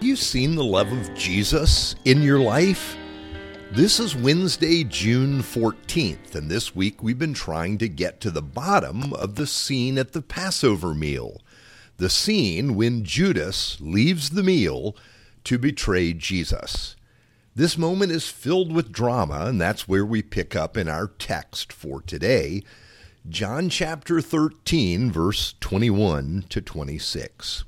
Have you seen the love of Jesus in your life? This is Wednesday, June 14th, and this week we've been trying to get to the bottom of the scene at the Passover meal. The scene when Judas leaves the meal to betray Jesus. This moment is filled with drama, and that's where we pick up in our text for today, John chapter 13, verse 21 to 26.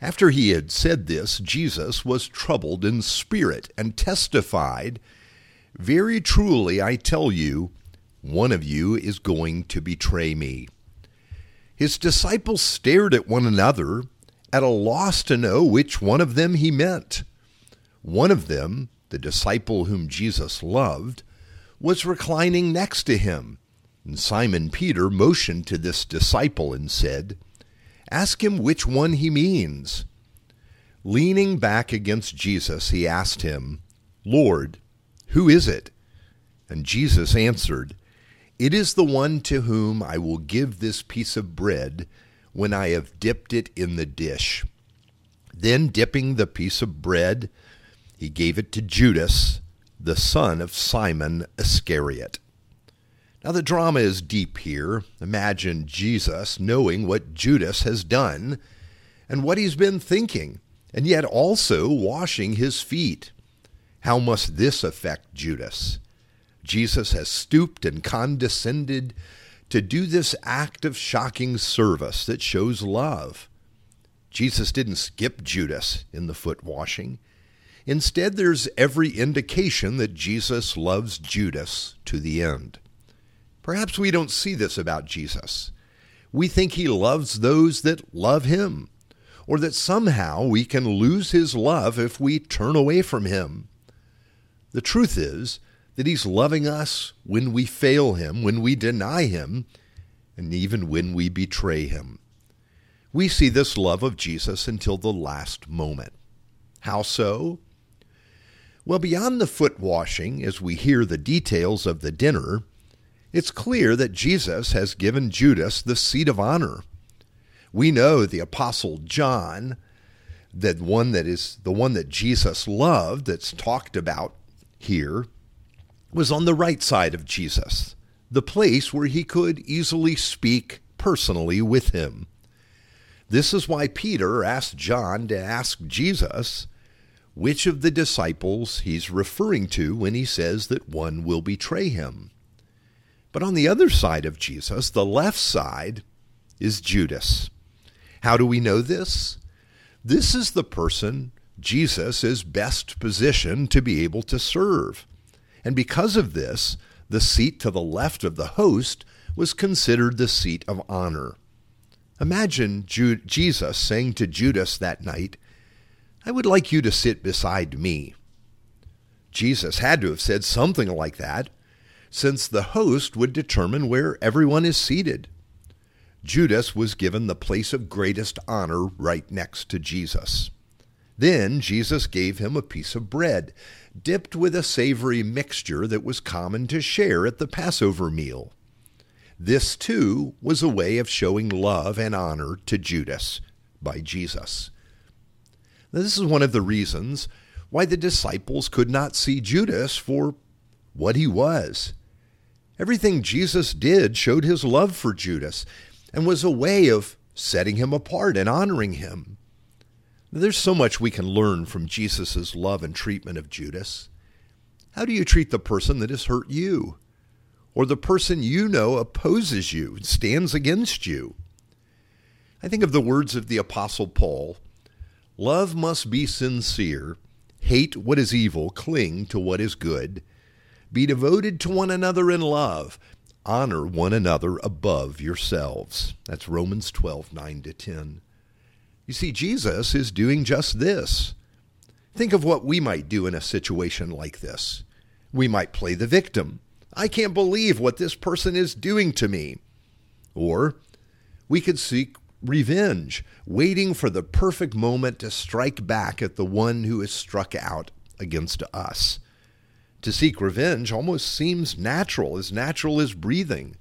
After he had said this, Jesus was troubled in spirit and testified, Very truly I tell you, one of you is going to betray me. His disciples stared at one another, at a loss to know which one of them he meant. One of them, the disciple whom Jesus loved, was reclining next to him. And Simon Peter motioned to this disciple and said, Ask him which one he means. Leaning back against Jesus, he asked him, Lord, who is it? And Jesus answered, It is the one to whom I will give this piece of bread when I have dipped it in the dish. Then, dipping the piece of bread, he gave it to Judas, the son of Simon Iscariot. Now, the drama is deep here. Imagine Jesus knowing what Judas has done and what he's been thinking, and yet also washing his feet. How must this affect Judas? Jesus has stooped and condescended to do this act of shocking service that shows love. Jesus didn't skip Judas in the foot washing. Instead, there's every indication that Jesus loves Judas to the end. Perhaps we don't see this about Jesus. We think he loves those that love him, or that somehow we can lose his love if we turn away from him. The truth is that he's loving us when we fail him, when we deny him, and even when we betray him. We see this love of Jesus until the last moment. How so? Well, beyond the foot washing, as we hear the details of the dinner, it's clear that Jesus has given Judas the seat of honor. We know the apostle John, that one that is the one that Jesus loved that's talked about here, was on the right side of Jesus, the place where he could easily speak personally with him. This is why Peter asked John to ask Jesus which of the disciples he's referring to when he says that one will betray him. But on the other side of Jesus, the left side, is Judas. How do we know this? This is the person Jesus is best positioned to be able to serve. And because of this, the seat to the left of the host was considered the seat of honor. Imagine Jesus saying to Judas that night, I would like you to sit beside me. Jesus had to have said something like that since the host would determine where everyone is seated. Judas was given the place of greatest honor right next to Jesus. Then Jesus gave him a piece of bread, dipped with a savory mixture that was common to share at the Passover meal. This, too, was a way of showing love and honor to Judas by Jesus. This is one of the reasons why the disciples could not see Judas for what he was. Everything Jesus did showed his love for Judas and was a way of setting him apart and honoring him. There's so much we can learn from Jesus' love and treatment of Judas. How do you treat the person that has hurt you? Or the person you know opposes you and stands against you? I think of the words of the Apostle Paul Love must be sincere, hate what is evil, cling to what is good be devoted to one another in love. Honor one another above yourselves. That's Romans 12, 9 to 10. You see, Jesus is doing just this. Think of what we might do in a situation like this. We might play the victim. I can't believe what this person is doing to me. Or we could seek revenge, waiting for the perfect moment to strike back at the one who has struck out against us. To seek revenge almost seems natural, as natural as breathing.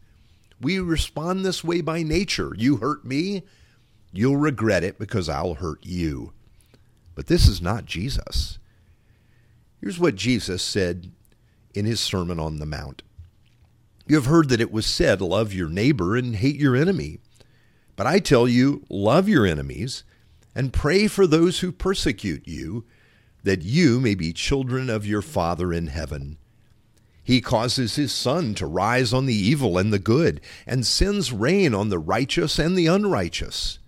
We respond this way by nature. You hurt me, you'll regret it because I'll hurt you. But this is not Jesus. Here's what Jesus said in his Sermon on the Mount You have heard that it was said, Love your neighbor and hate your enemy. But I tell you, love your enemies and pray for those who persecute you, that you may be children of your Father in heaven. He causes his sun to rise on the evil and the good, and sends rain on the righteous and the unrighteous.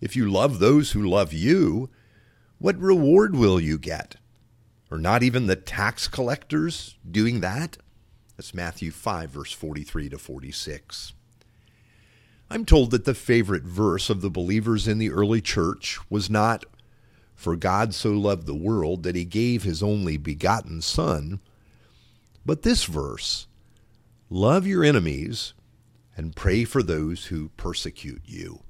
If you love those who love you, what reward will you get? Are not even the tax collectors doing that? That's Matthew 5, verse 43 to 46. I'm told that the favorite verse of the believers in the early church was not, For God so loved the world that he gave his only begotten Son, but this verse, Love your enemies and pray for those who persecute you.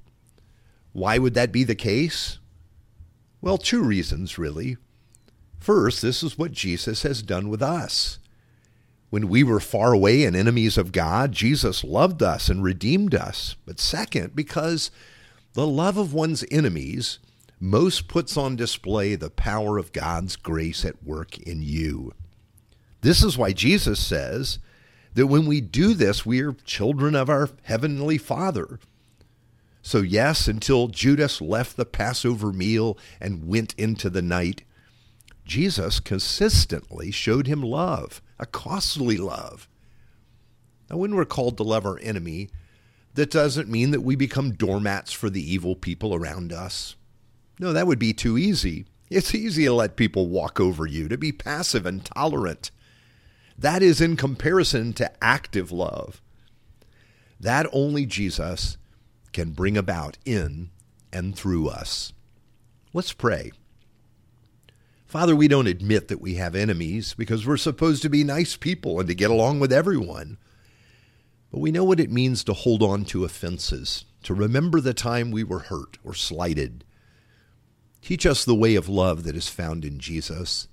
Why would that be the case? Well, two reasons, really. First, this is what Jesus has done with us. When we were far away and enemies of God, Jesus loved us and redeemed us. But second, because the love of one's enemies most puts on display the power of God's grace at work in you. This is why Jesus says that when we do this, we are children of our heavenly Father. So, yes, until Judas left the Passover meal and went into the night, Jesus consistently showed him love, a costly love. Now, when we're called to love our enemy, that doesn't mean that we become doormats for the evil people around us. No, that would be too easy. It's easy to let people walk over you, to be passive and tolerant. That is in comparison to active love. That only Jesus can bring about in and through us. Let's pray. Father, we don't admit that we have enemies because we're supposed to be nice people and to get along with everyone. But we know what it means to hold on to offenses, to remember the time we were hurt or slighted. Teach us the way of love that is found in Jesus,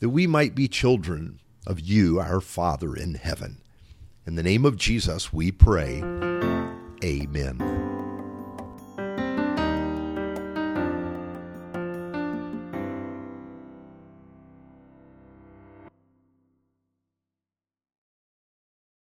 that we might be children of you, our Father in heaven. In the name of Jesus, we pray. Amen.